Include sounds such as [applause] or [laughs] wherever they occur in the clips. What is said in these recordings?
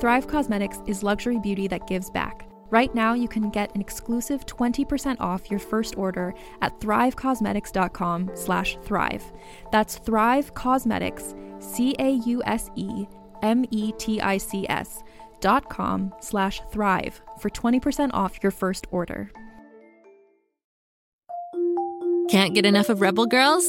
Thrive Causemetics is luxury beauty that gives back. Right now, you can get an exclusive 20% off your first order at thrivecausemetics.com slash thrive. That's Thrive Causemetics, C-A-U-S-E-M-E-T-I-C-S dot com slash thrive for 20% off your first order. Can't get enough of Rebel Girls?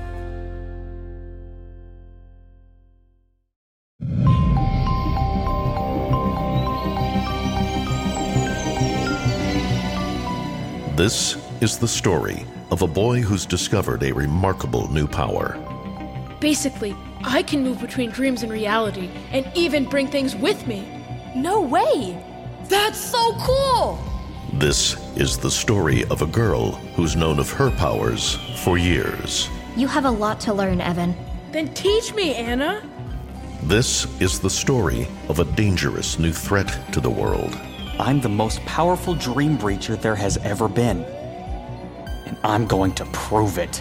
This is the story of a boy who's discovered a remarkable new power. Basically, I can move between dreams and reality and even bring things with me. No way! That's so cool! This is the story of a girl who's known of her powers for years. You have a lot to learn, Evan. Then teach me, Anna. This is the story of a dangerous new threat to the world. I'm the most powerful dream breacher there has ever been. And I'm going to prove it.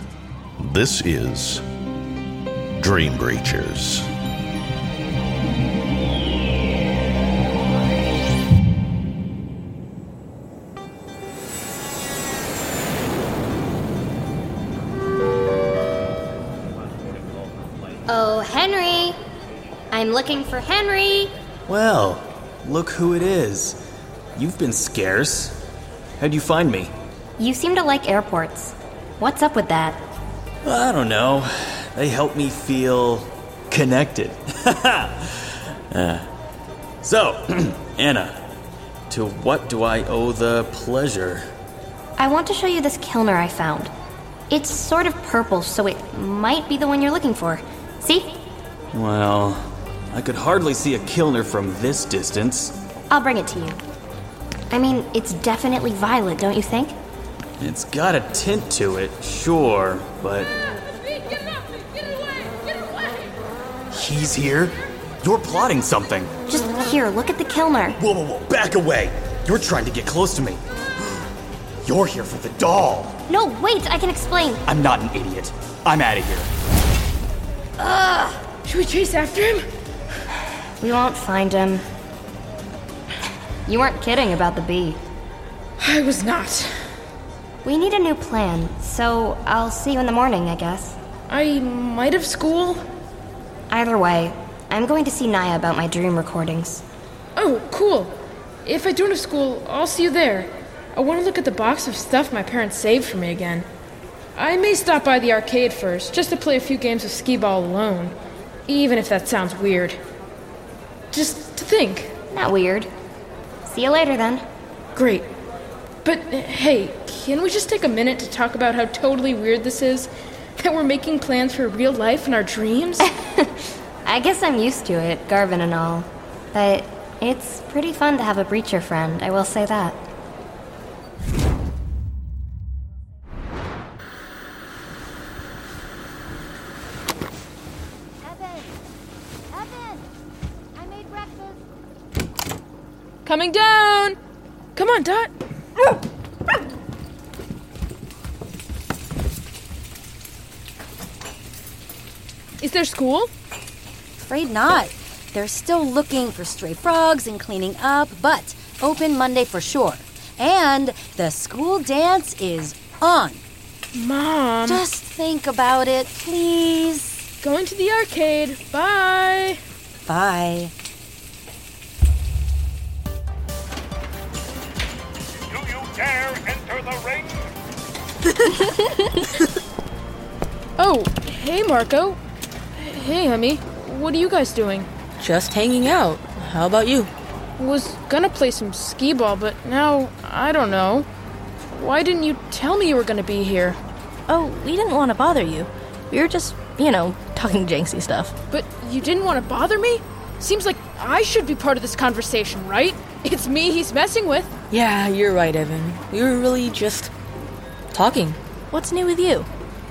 This is Dream Breachers. Oh, Henry! I'm looking for Henry! Well, look who it is. You've been scarce. How'd you find me? You seem to like airports. What's up with that? I don't know. They help me feel connected. [laughs] Uh, so, [clears throat] Anna, to what do I owe the pleasure? I want to show you this Kilner I found. It's sort of purple, so it might be the one you're looking for. See? Well, I could hardly see a Kilner from this distance. I'll bring it to you. I mean, it's definitely violet, don't you think? It's got a tint to it, sure, but. He's here? You're plotting something. Just here, look at the Kilner. Whoa, whoa, whoa, back away! You're trying to get close to me. You're here for the doll. No, wait, I can explain. I'm not an idiot. I'm out of here. Ugh! Should we chase after him? We won't find him. You weren't kidding about the bee. I was not. We need a new plan, so I'll see you in the morning, I guess. I might have school. Either way, I'm going to see Naya about my dream recordings. Oh, cool. If I don't have school, I'll see you there. I want to look at the box of stuff my parents saved for me again. I may stop by the arcade first, just to play a few games of skee ball alone, even if that sounds weird. Just to think. Not weird. See you later then. Great. But hey, can we just take a minute to talk about how totally weird this is? That we're making plans for real life in our dreams? [laughs] I guess I'm used to it, Garvin and all. But it's pretty fun to have a breacher friend, I will say that. Coming down! Come on, Dot. Is there school? Afraid not. They're still looking for stray frogs and cleaning up, but open Monday for sure. And the school dance is on. Mom. Just think about it, please. Going to the arcade. Bye. Bye. Enter the ring? [laughs] Oh, hey, Marco. Hey, Emmy. What are you guys doing? Just hanging out. How about you? Was gonna play some skee ball, but now I don't know. Why didn't you tell me you were gonna be here? Oh, we didn't want to bother you. We were just, you know, talking janksy stuff. But you didn't want to bother me? Seems like I should be part of this conversation, right? It's me he's messing with. Yeah, you're right, Evan. We were really just talking. What's new with you?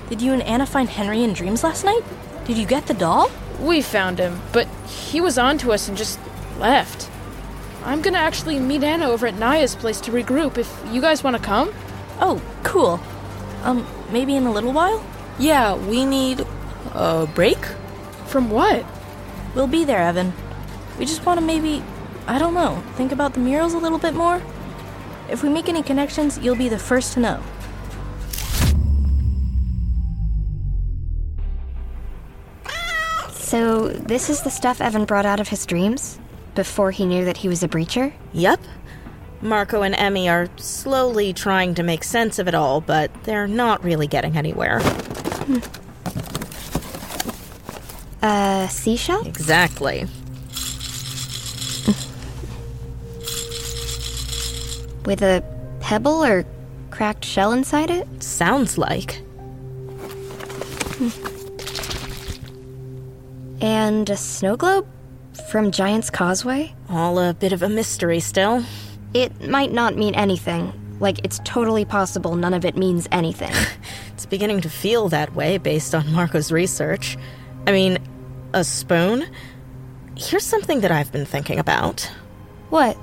Did you and Anna find Henry in dreams last night? Did you get the doll? We found him, but he was on to us and just left. I'm gonna actually meet Anna over at Naya's place to regroup if you guys wanna come. Oh, cool. Um, maybe in a little while? Yeah, we need a break? From what? We'll be there, Evan. We just want to maybe, I don't know, think about the murals a little bit more. If we make any connections, you'll be the first to know. So, this is the stuff Evan brought out of his dreams? Before he knew that he was a breacher? Yep. Marco and Emmy are slowly trying to make sense of it all, but they're not really getting anywhere. Hmm. A seashell? Exactly. With a pebble or cracked shell inside it? Sounds like. Hmm. And a snow globe? From Giant's Causeway? All a bit of a mystery still. It might not mean anything. Like, it's totally possible none of it means anything. [laughs] It's beginning to feel that way based on Marco's research. I mean, a spoon? Here's something that I've been thinking about. what?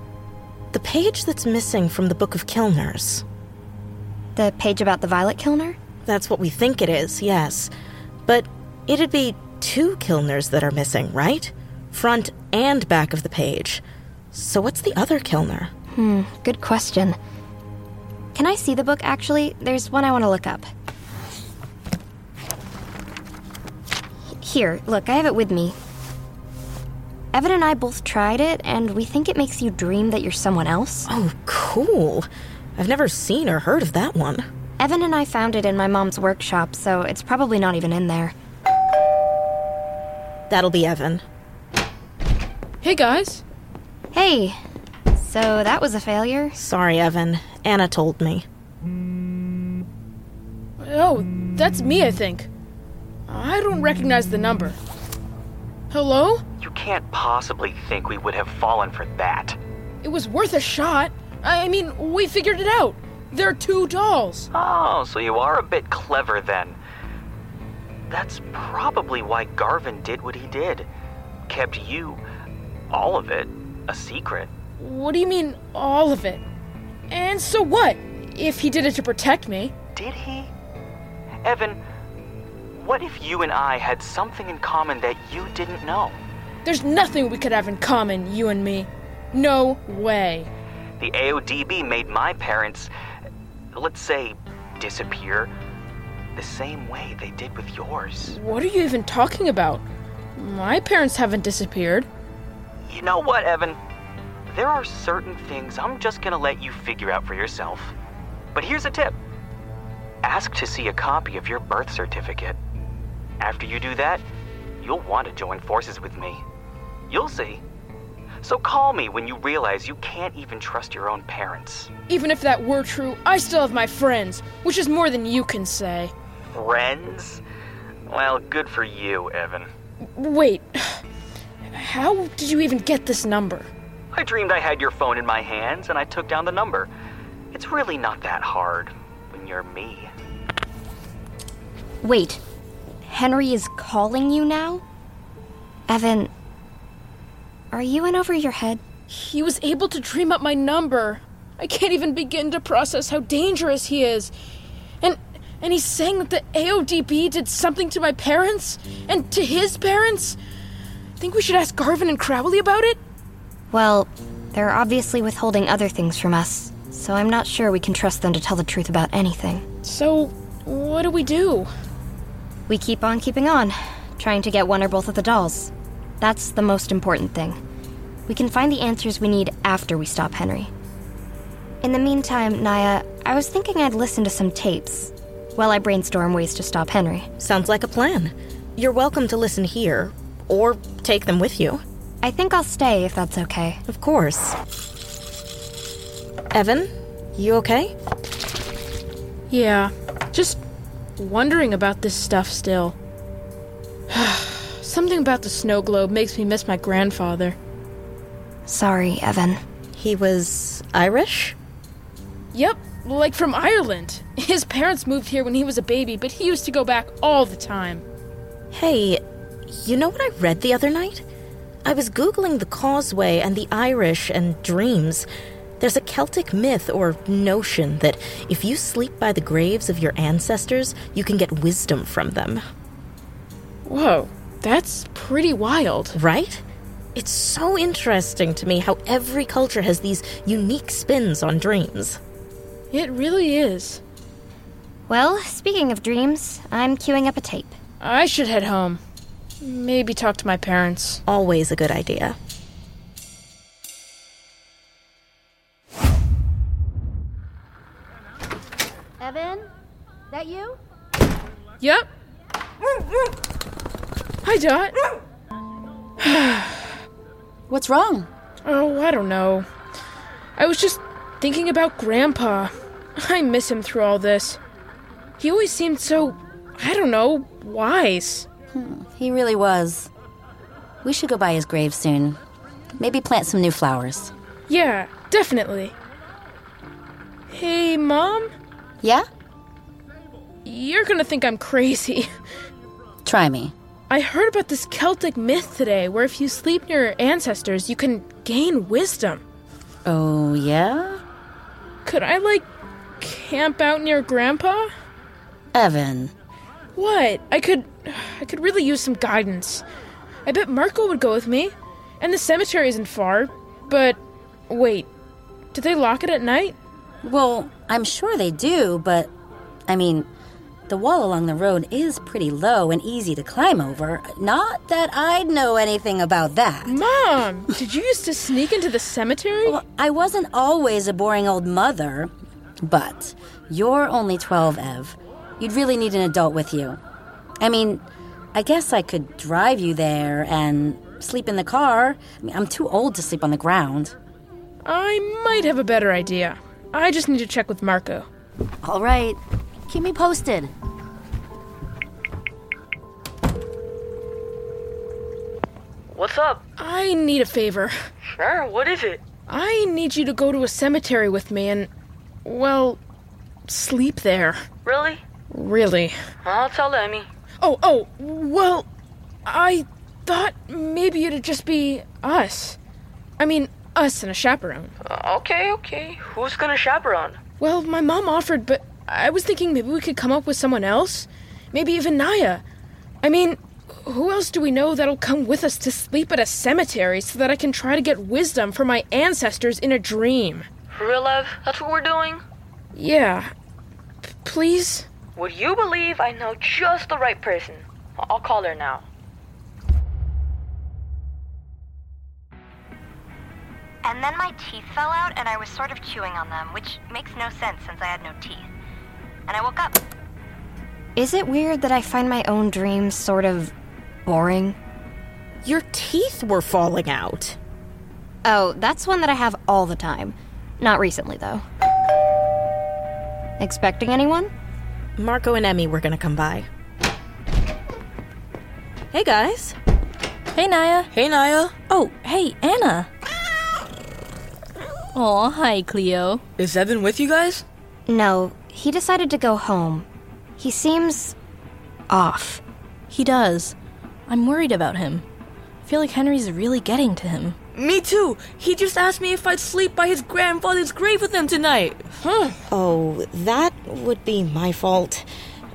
The page that's missing from the Book of Kilners. The page about the Violet Kilner? That's what we think it is, yes. But it'd be two Kilners that are missing, right? Front and back of the page. So what's the other Kilner? Hmm, good question. Can I see the book, actually? There's one I want to look up. Here, look, I have it with me. Evan and I both tried it, and we think it makes you dream that you're someone else. Oh, cool. I've never seen or heard of that one. Evan and I found it in my mom's workshop, so it's probably not even in there. That'll be Evan. Hey guys. Hey, so that was a failure? Sorry, Evan. Anna told me. Oh, that's me, I think. I don't recognize the number. Hello? You can't possibly think we would have fallen for that. It was worth a shot. I mean, we figured it out. There are two dolls. Oh, so you are a bit clever then. That's probably why Garvin did what he did. Kept you, all of it, a secret. What do you mean, all of it? And so what? If he did it to protect me? Did he? Evan, what if you and I had something in common that you didn't know? There's nothing we could have in common, you and me. No way. The AODB made my parents, let's say, disappear the same way they did with yours. What are you even talking about? My parents haven't disappeared. You know what, Evan? There are certain things I'm just gonna let you figure out for yourself. But here's a tip ask to see a copy of your birth certificate. After you do that, you'll want to join forces with me. You'll see. So call me when you realize you can't even trust your own parents. Even if that were true, I still have my friends, which is more than you can say. Friends? Well, good for you, Evan. Wait. How did you even get this number? I dreamed I had your phone in my hands and I took down the number. It's really not that hard when you're me. Wait, Henry is calling you now? Evan, are you in over your head? He was able to dream up my number. I can't even begin to process how dangerous he is. And and he's saying that the AODB did something to my parents and to his parents. I think we should ask Garvin and Crowley about it? Well, they're obviously withholding other things from us, so I'm not sure we can trust them to tell the truth about anything. So, what do we do? We keep on keeping on, trying to get one or both of the dolls. That's the most important thing. We can find the answers we need after we stop Henry. In the meantime, Naya, I was thinking I'd listen to some tapes while I brainstorm ways to stop Henry. Sounds like a plan. You're welcome to listen here, or take them with you. I think I'll stay if that's okay. Of course. Evan, you okay? Yeah, just wondering about this stuff still. [sighs] Something about the snow globe makes me miss my grandfather. Sorry, Evan. He was Irish? Yep, like from Ireland. [laughs] His parents moved here when he was a baby, but he used to go back all the time. Hey, you know what I read the other night? I was Googling the causeway and the Irish and dreams. There's a Celtic myth or notion that if you sleep by the graves of your ancestors, you can get wisdom from them. Whoa, that's pretty wild. Right? It's so interesting to me how every culture has these unique spins on dreams. It really is. Well, speaking of dreams, I'm queuing up a tape. I should head home. Maybe talk to my parents. Always a good idea. Evan? That you? Yep. Hi, Dot. [sighs] [sighs] [sighs] What's wrong? Oh, I don't know. I was just thinking about Grandpa. I miss him through all this. He always seemed so, I don't know, wise. Hmm, he really was. We should go by his grave soon. Maybe plant some new flowers. Yeah, definitely. Hey, Mom? Yeah? You're gonna think I'm crazy. Try me. I heard about this Celtic myth today where if you sleep near your ancestors, you can gain wisdom. Oh, yeah? Could I, like, camp out near Grandpa? Evan. What? I could. I could really use some guidance. I bet Marco would go with me. And the cemetery isn't far. But. Wait. Did they lock it at night? Well, I'm sure they do, but. I mean, the wall along the road is pretty low and easy to climb over. Not that I'd know anything about that. Mom! did you used to sneak into the cemetery? Well, I wasn't always a boring old mother. But you're only 12, Ev. You'd really need an adult with you. I mean, I guess I could drive you there and sleep in the car. I mean, I'm too old to sleep on the ground. I might have a better idea. I just need to check with Marco. All right. Keep me posted. What's up? I need a favor. Sure, what is it? I need you to go to a cemetery with me and, well, sleep there. Really? Really. I'll tell Emmy. Oh, oh, well, I thought maybe it'd just be us. I mean, us and a chaperone. Uh, okay, okay. Who's gonna chaperone? Well, my mom offered, but I was thinking maybe we could come up with someone else. Maybe even Naya. I mean, who else do we know that'll come with us to sleep at a cemetery so that I can try to get wisdom from my ancestors in a dream? Real love? That's what we're doing? Yeah. P- please? Would you believe I know just the right person? I'll call her now. And then my teeth fell out and I was sort of chewing on them, which makes no sense since I had no teeth. And I woke up. Is it weird that I find my own dreams sort of boring? Your teeth were falling out. Oh, that's one that I have all the time. Not recently, though. Expecting anyone? Marco and Emmy were gonna come by. Hey, guys. Hey, Naya. Hey, Naya. Oh, hey, Anna. Oh, hi, Cleo. Is Evan with you guys? No, he decided to go home. He seems off. He does. I'm worried about him. I feel like Henry's really getting to him. Me too. He just asked me if I'd sleep by his grandfather's grave with him tonight. Huh. Oh, that would be my fault.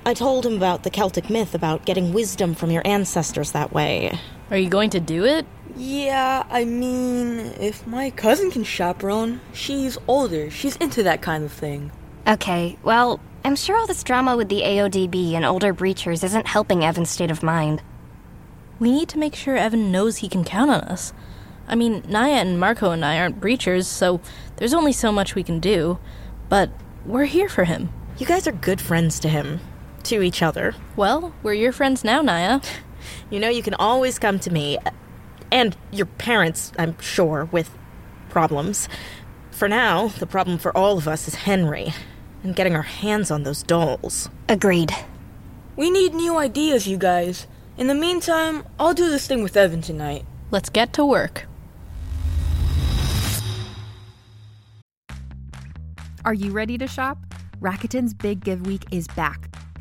I told him about the Celtic myth about getting wisdom from your ancestors that way. Are you going to do it? Yeah, I mean, if my cousin can chaperone, she's older. She's into that kind of thing. Okay, well, I'm sure all this drama with the AODB and older breachers isn't helping Evan's state of mind. We need to make sure Evan knows he can count on us. I mean, Naya and Marco and I aren't breachers, so there's only so much we can do. But we're here for him. You guys are good friends to him. To each other. Well, we're your friends now, Naya. [laughs] You know, you can always come to me. And your parents, I'm sure, with problems. For now, the problem for all of us is Henry and getting our hands on those dolls. Agreed. We need new ideas, you guys. In the meantime, I'll do this thing with Evan tonight. Let's get to work. Are you ready to shop? Rakuten's Big Give Week is back.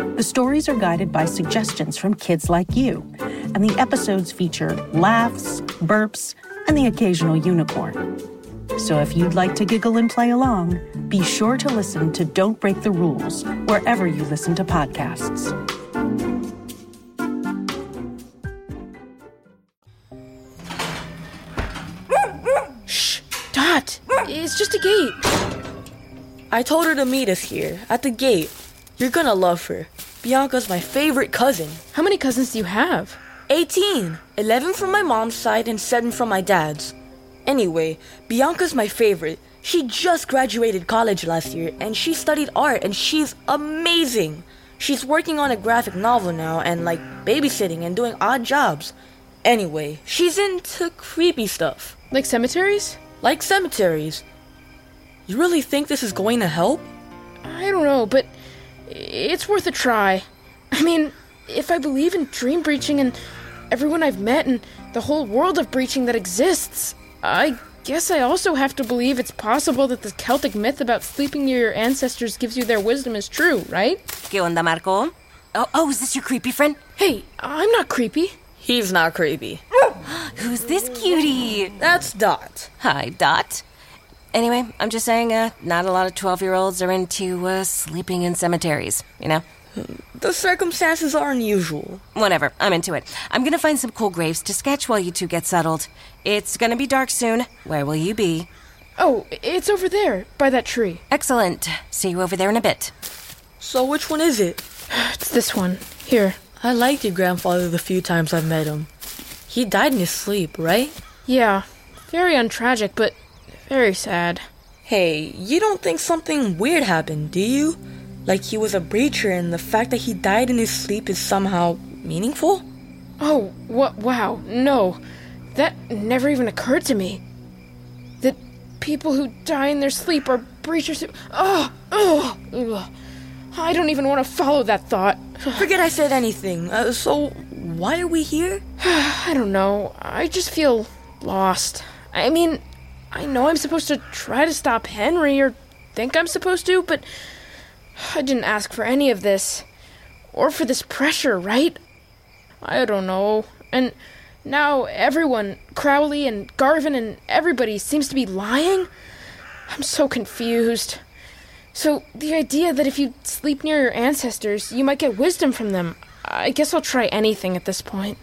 The stories are guided by suggestions from kids like you, and the episodes feature laughs, burps, and the occasional unicorn. So if you'd like to giggle and play along, be sure to listen to Don't Break the Rules wherever you listen to podcasts. Shh! Dot! It's just a gate. I told her to meet us here, at the gate. You're gonna love her. Bianca's my favorite cousin. How many cousins do you have? 18. 11 from my mom's side and 7 from my dad's. Anyway, Bianca's my favorite. She just graduated college last year and she studied art and she's amazing. She's working on a graphic novel now and like babysitting and doing odd jobs. Anyway, she's into creepy stuff. Like cemeteries? Like cemeteries. You really think this is going to help? I don't know, but it's worth a try. I mean, if I believe in dream breaching and everyone I've met and the whole world of breaching that exists, I guess I also have to believe it's possible that the Celtic myth about sleeping near your ancestors gives you their wisdom is true, right? ¿Qué onda, Marco? Oh, oh, is this your creepy friend? Hey, I'm not creepy. He's not creepy. [gasps] Who's this cutie? That's Dot. Hi, Dot. Anyway, I'm just saying, uh, not a lot of 12 year olds are into uh, sleeping in cemeteries, you know? The circumstances are unusual. Whatever, I'm into it. I'm gonna find some cool graves to sketch while you two get settled. It's gonna be dark soon. Where will you be? Oh, it's over there, by that tree. Excellent. See you over there in a bit. So, which one is it? [sighs] It's this one. Here. I liked your grandfather the few times I've met him. He died in his sleep, right? Yeah. Very untragic, but very sad. Hey, you don't think something weird happened, do you? Like he was a breacher and the fact that he died in his sleep is somehow meaningful? Oh, what? Wow, no. That never even occurred to me. That people who die in their sleep are breachers who. Oh, oh, ugh. I don't even want to follow that thought. [sighs] Forget I said anything. Uh, so, why are we here? [sighs] I don't know. I just feel lost. I mean, I know I'm supposed to try to stop Henry, or think I'm supposed to, but I didn't ask for any of this. Or for this pressure, right? I don't know. And now everyone, Crowley and Garvin and everybody, seems to be lying? I'm so confused. So, the idea that if you sleep near your ancestors, you might get wisdom from them, I guess I'll try anything at this point.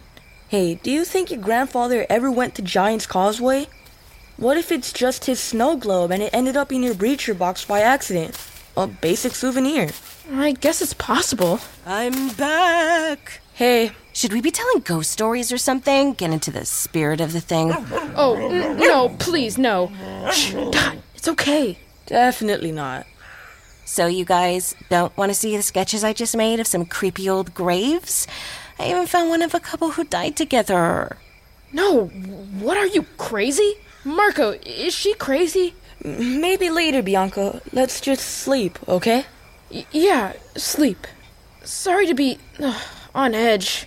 Hey, do you think your grandfather ever went to Giant's Causeway? What if it's just his snow globe and it ended up in your breacher box by accident? A basic souvenir. I guess it's possible. I'm back. Hey. Should we be telling ghost stories or something? Get into the spirit of the thing? Oh, n- no, please, no. Shh, God, it's okay. Definitely not. So, you guys don't want to see the sketches I just made of some creepy old graves? I even found one of a couple who died together. No, what are you, crazy? Marco, is she crazy? Maybe later, Bianca. Let's just sleep, okay? Y- yeah, sleep. Sorry to be ugh, on edge.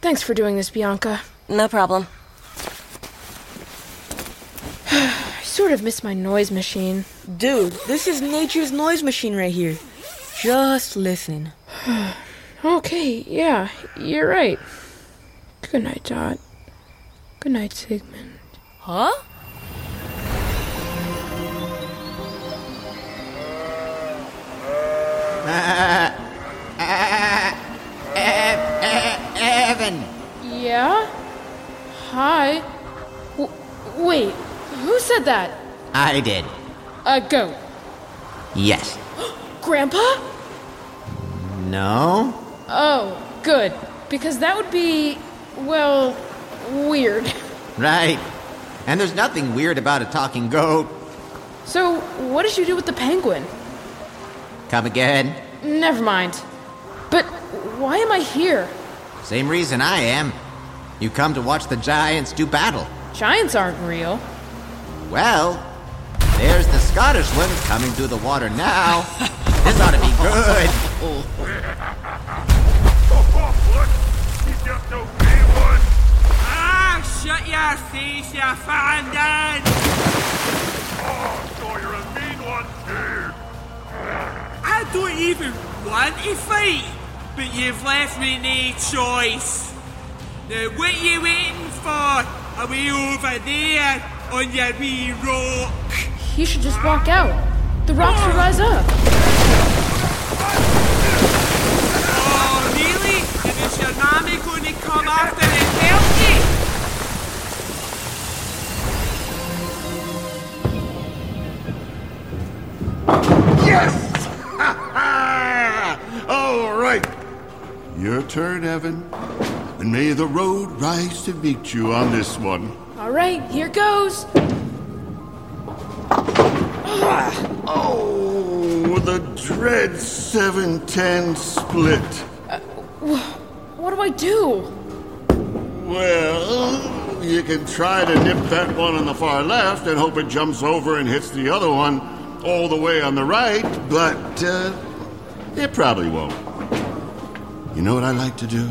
Thanks for doing this, Bianca. No problem. [sighs] I sort of miss my noise machine. Dude, this is nature's noise machine right here. Just listen. [sighs] okay, yeah, you're right. Good night, Dot. Good night, Sigmund. Huh? Evan! Yeah? Hi? W- wait, who said that? I did. A goat. Yes. [gasps] Grandpa? No? Oh, good. Because that would be, well, weird. [laughs] Right. And there's nothing weird about a talking goat. So, what did you do with the penguin? Come again? Never mind. But why am I here? Same reason I am. You come to watch the giants do battle. Giants aren't real. Well, there's the Scottish one coming through the water now. this ought to be good. [laughs] Shut your face, you! Oh, so you're a mean one, dude. I don't even want to fight, but you've left me no choice. Now, what are you waiting for? Are we over there on your wee rock? You should just walk out. The rocks will rise up. Oh, really? And is your mommy going to come after and help All right. Your turn, Evan. And may the road rise to meet you on this one. All right, here goes. Oh, the dread 710 split. What do I do? Well, you can try to nip that one on the far left and hope it jumps over and hits the other one all the way on the right, but uh, it probably won't. You know what I like to do?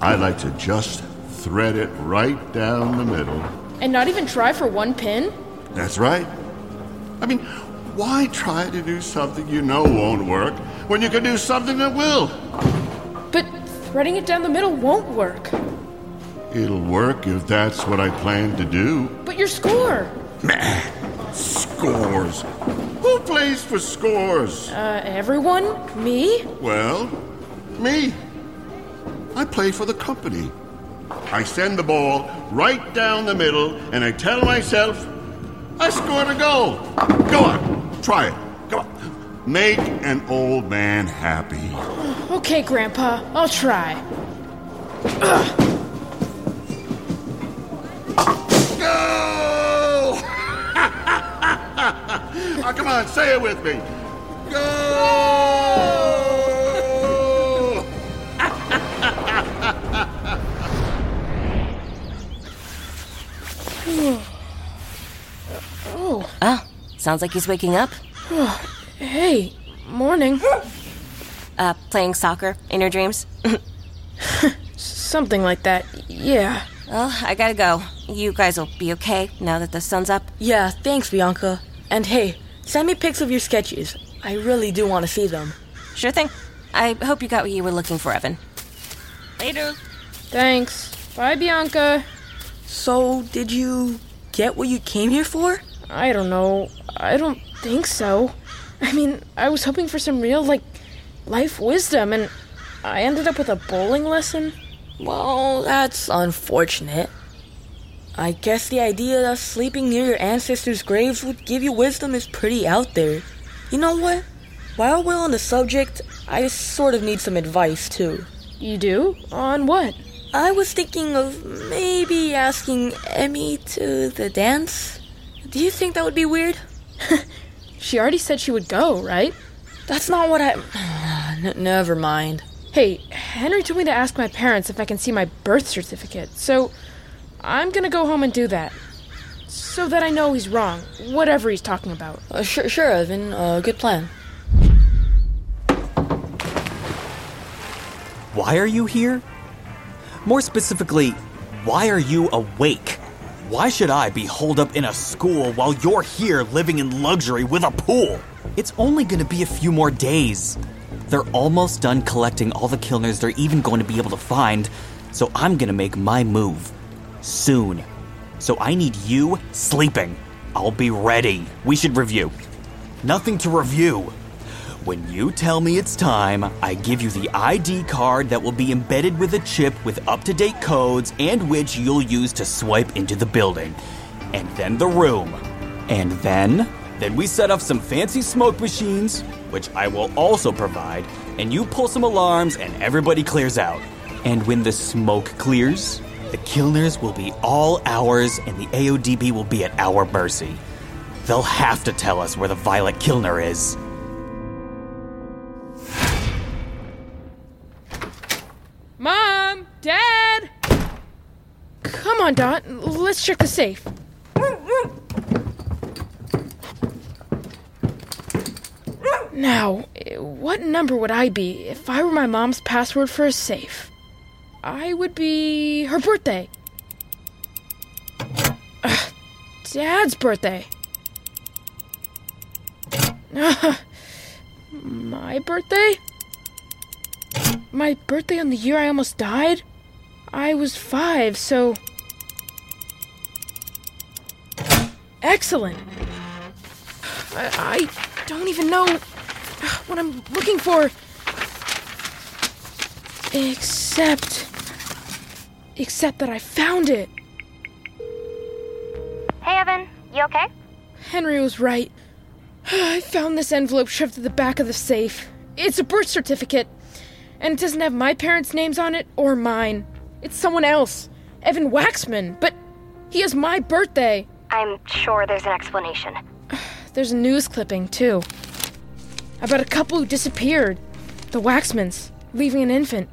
I like to just thread it right down the middle. And not even try for one pin? That's right. I mean, why try to do something you know won't work when you can do something that will? But threading it down the middle won't work. It'll work if that's what I plan to do. But your score. Meh. Scores. Who plays for scores? Uh, everyone? Me? Well, me. I play for the company. I send the ball right down the middle and I tell myself, I scored a goal. Go on, try it. Come on. Make an old man happy. Okay, Grandpa, I'll try. Ugh. On, say it with me. Go! [sighs] oh. Ah, sounds like he's waking up. [sighs] hey, morning. Uh, playing soccer in your dreams? [laughs] Something like that, yeah. Well, I gotta go. You guys will be okay now that the sun's up? Yeah, thanks, Bianca. And hey, send me pics of your sketches. I really do want to see them. Sure thing. I hope you got what you were looking for, Evan. Later. Thanks. Bye, Bianca. So, did you get what you came here for? I don't know. I don't think so. I mean, I was hoping for some real, like, life wisdom, and I ended up with a bowling lesson. Well, that's unfortunate. I guess the idea that sleeping near your ancestors' graves would give you wisdom is pretty out there. You know what? While we're on the subject, I sort of need some advice too. You do? On what? I was thinking of maybe asking Emmy to the dance. Do you think that would be weird? [laughs] she already said she would go, right? That's not what I. [sighs] N- never mind. Hey, Henry told me to ask my parents if I can see my birth certificate, so I'm gonna go home and do that. So that I know he's wrong, whatever he's talking about. Uh, sure, sure, Evan. Uh, good plan. Why are you here? More specifically, why are you awake? Why should I be holed up in a school while you're here living in luxury with a pool? It's only gonna be a few more days. They're almost done collecting all the Kilners they're even going to be able to find, so I'm gonna make my move. Soon. So I need you sleeping. I'll be ready. We should review. Nothing to review. When you tell me it's time, I give you the ID card that will be embedded with a chip with up to date codes and which you'll use to swipe into the building. And then the room. And then, then we set up some fancy smoke machines, which I will also provide, and you pull some alarms and everybody clears out. And when the smoke clears, the Kilners will be all ours and the AODB will be at our mercy. They'll have to tell us where the Violet Kilner is. Mom! Dad! Come on, Dot. Let's check the safe. Now, eh, what number would I be if I were my mom's password for a safe? I would be her birthday. Dad's birthday. My birthday? My birthday on the year I almost died? I was five, so. Excellent! I, I don't even know what I'm looking for. Except. Except that I found it. Hey, Evan. You okay? Henry was right. [sighs] I found this envelope shoved to the back of the safe. It's a birth certificate. And it doesn't have my parents' names on it or mine. It's someone else. Evan Waxman. But he has my birthday. I'm sure there's an explanation. [sighs] There's a news clipping, too. About a couple who disappeared. The Waxmans, leaving an infant.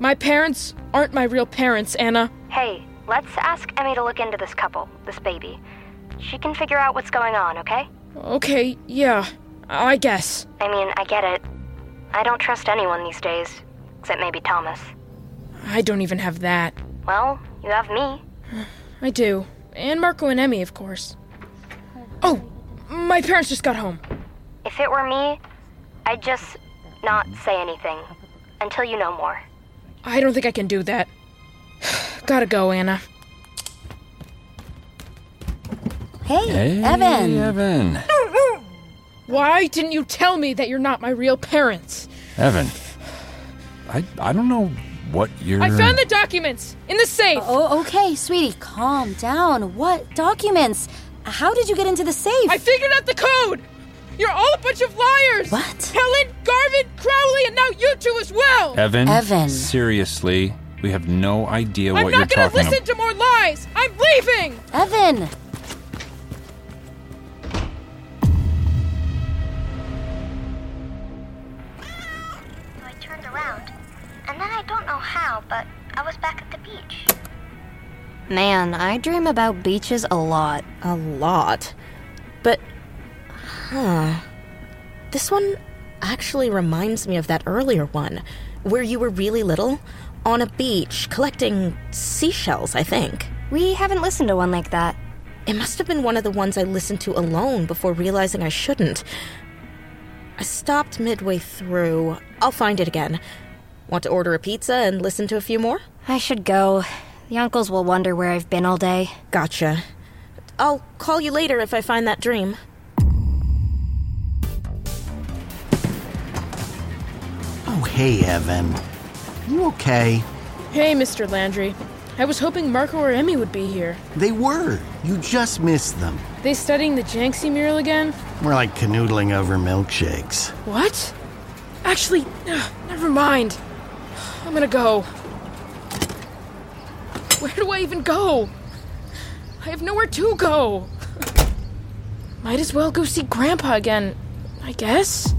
My parents aren't my real parents, Anna. Hey, let's ask Emmy to look into this couple, this baby. She can figure out what's going on, okay? Okay, yeah, I guess. I mean, I get it. I don't trust anyone these days, except maybe Thomas. I don't even have that. Well, you have me. [sighs] I do. And Marco and Emmy, of course. Oh, my parents just got home. If it were me, I'd just not say anything until you know more. I don't think I can do that. Gotta go, Anna. Hey, Hey, Evan. Evan. Why didn't you tell me that you're not my real parents? Evan. I I don't know what you're. I found the documents in the safe. Oh, okay, sweetie, calm down. What documents? How did you get into the safe? I figured out the code. You're all a bunch of liars. What? Helen, Garvin, Crowley, and now you two as well. Evan. Evan. Seriously, we have no idea I'm what you're doing. I'm not gonna listen to more lies. I'm leaving. Evan. I turned around, and then I don't know how, but I was back at the beach. Man, I dream about beaches a lot. A lot. But, huh. This one actually reminds me of that earlier one, where you were really little, on a beach collecting seashells, I think. We haven't listened to one like that. It must have been one of the ones I listened to alone before realizing I shouldn't. I stopped midway through. I'll find it again. Want to order a pizza and listen to a few more? I should go. The uncles will wonder where I've been all day. Gotcha. I'll call you later if I find that dream. Hey, Evan. You okay? Hey, Mr. Landry. I was hoping Marco or Emmy would be here. They were. You just missed them. They studying the Janksy mural again? We're like canoodling over milkshakes. What? Actually, ugh, never mind. I'm gonna go. Where do I even go? I have nowhere to go. Might as well go see Grandpa again, I guess.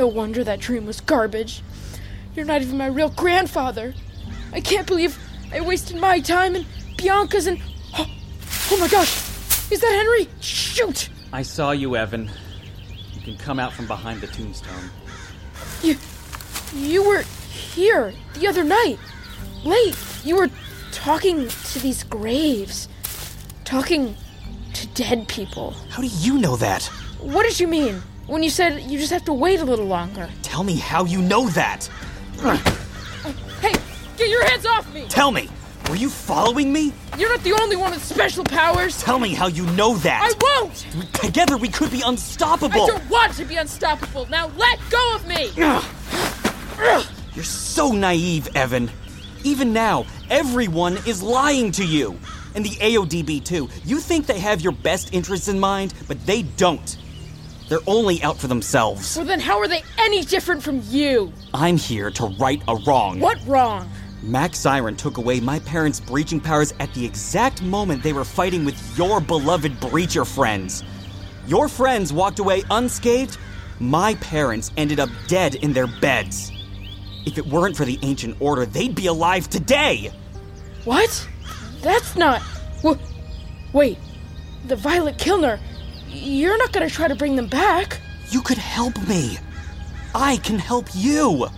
No wonder that dream was garbage. You're not even my real grandfather. I can't believe I wasted my time and Bianca's and. Oh, oh my gosh! Is that Henry? Shoot! I saw you, Evan. You can come out from behind the tombstone. You. You were here the other night. Late. You were talking to these graves. Talking to dead people. How do you know that? What did you mean? When you said you just have to wait a little longer. Tell me how you know that. Hey, get your hands off me! Tell me, were you following me? You're not the only one with special powers. Tell me how you know that. I won't! Together we could be unstoppable. I don't want to be unstoppable. Now let go of me! You're so naive, Evan. Even now, everyone is lying to you. And the AODB, too. You think they have your best interests in mind, but they don't. They're only out for themselves. Well, then how are they any different from you? I'm here to right a wrong. What wrong? Max Siren took away my parents' breaching powers at the exact moment they were fighting with your beloved breacher friends. Your friends walked away unscathed. My parents ended up dead in their beds. If it weren't for the Ancient Order, they'd be alive today. What? That's not. Wh- Wait, the Violet Kilner. You're not gonna try to bring them back. You could help me. I can help you.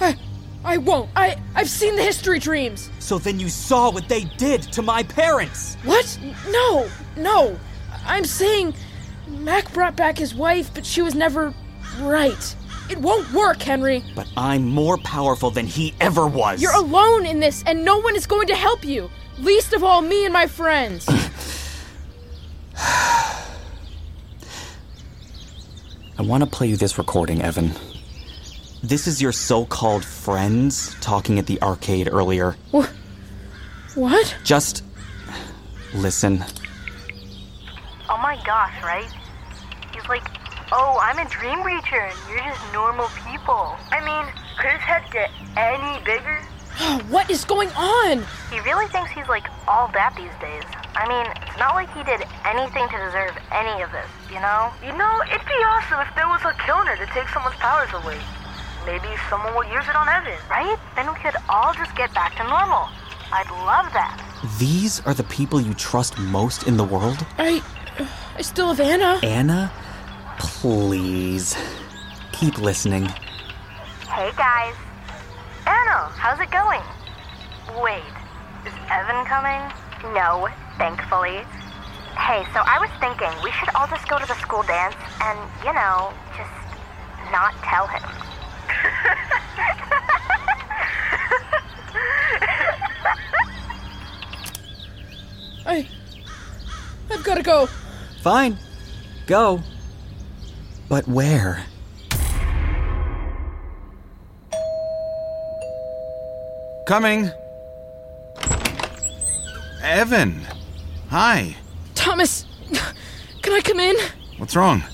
I, I won't. I, I've seen the history dreams. So then you saw what they did to my parents. What? No, no. I'm saying Mac brought back his wife, but she was never right. It won't work, Henry. But I'm more powerful than he ever was. You're alone in this, and no one is going to help you. Least of all, me and my friends. [clears throat] want to play you this recording, Evan. This is your so called friends talking at the arcade earlier. Wh- what? Just listen. Oh my gosh, right? He's like, oh, I'm a dream breacher and you're just normal people. I mean, could his head get any bigger? [gasps] what is going on? He really thinks he's like all that these days. I mean, it's not like he did anything to deserve any of this, you know? You know, it'd be awesome if there was a Kilner to take someone's powers away. Maybe someone will use it on Evan, right? Then we could all just get back to normal. I'd love that. These are the people you trust most in the world? I. I still have Anna. Anna? Please. Keep listening. Hey guys. Anna, how's it going? Wait, is Evan coming? No, thankfully. Hey, so I was thinking we should all just go to the school dance and, you know, just not tell him. I. I've gotta go. Fine. Go. But where? Coming. Evan. Hi. Thomas, can I come in? What's wrong?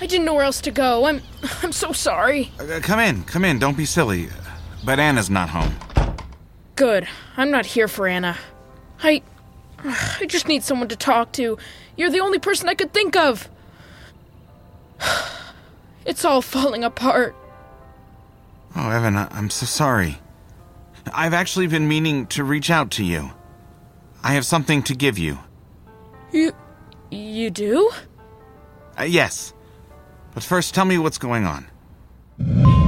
I didn't know where else to go. I'm. I'm so sorry. Uh, come in. Come in. Don't be silly. But Anna's not home. Good. I'm not here for Anna. I. I just need someone to talk to. You're the only person I could think of. [sighs] It's all falling apart. Oh, Evan, I- I'm so sorry. I've actually been meaning to reach out to you. I have something to give you. You. you do? Uh, yes. But first, tell me what's going on.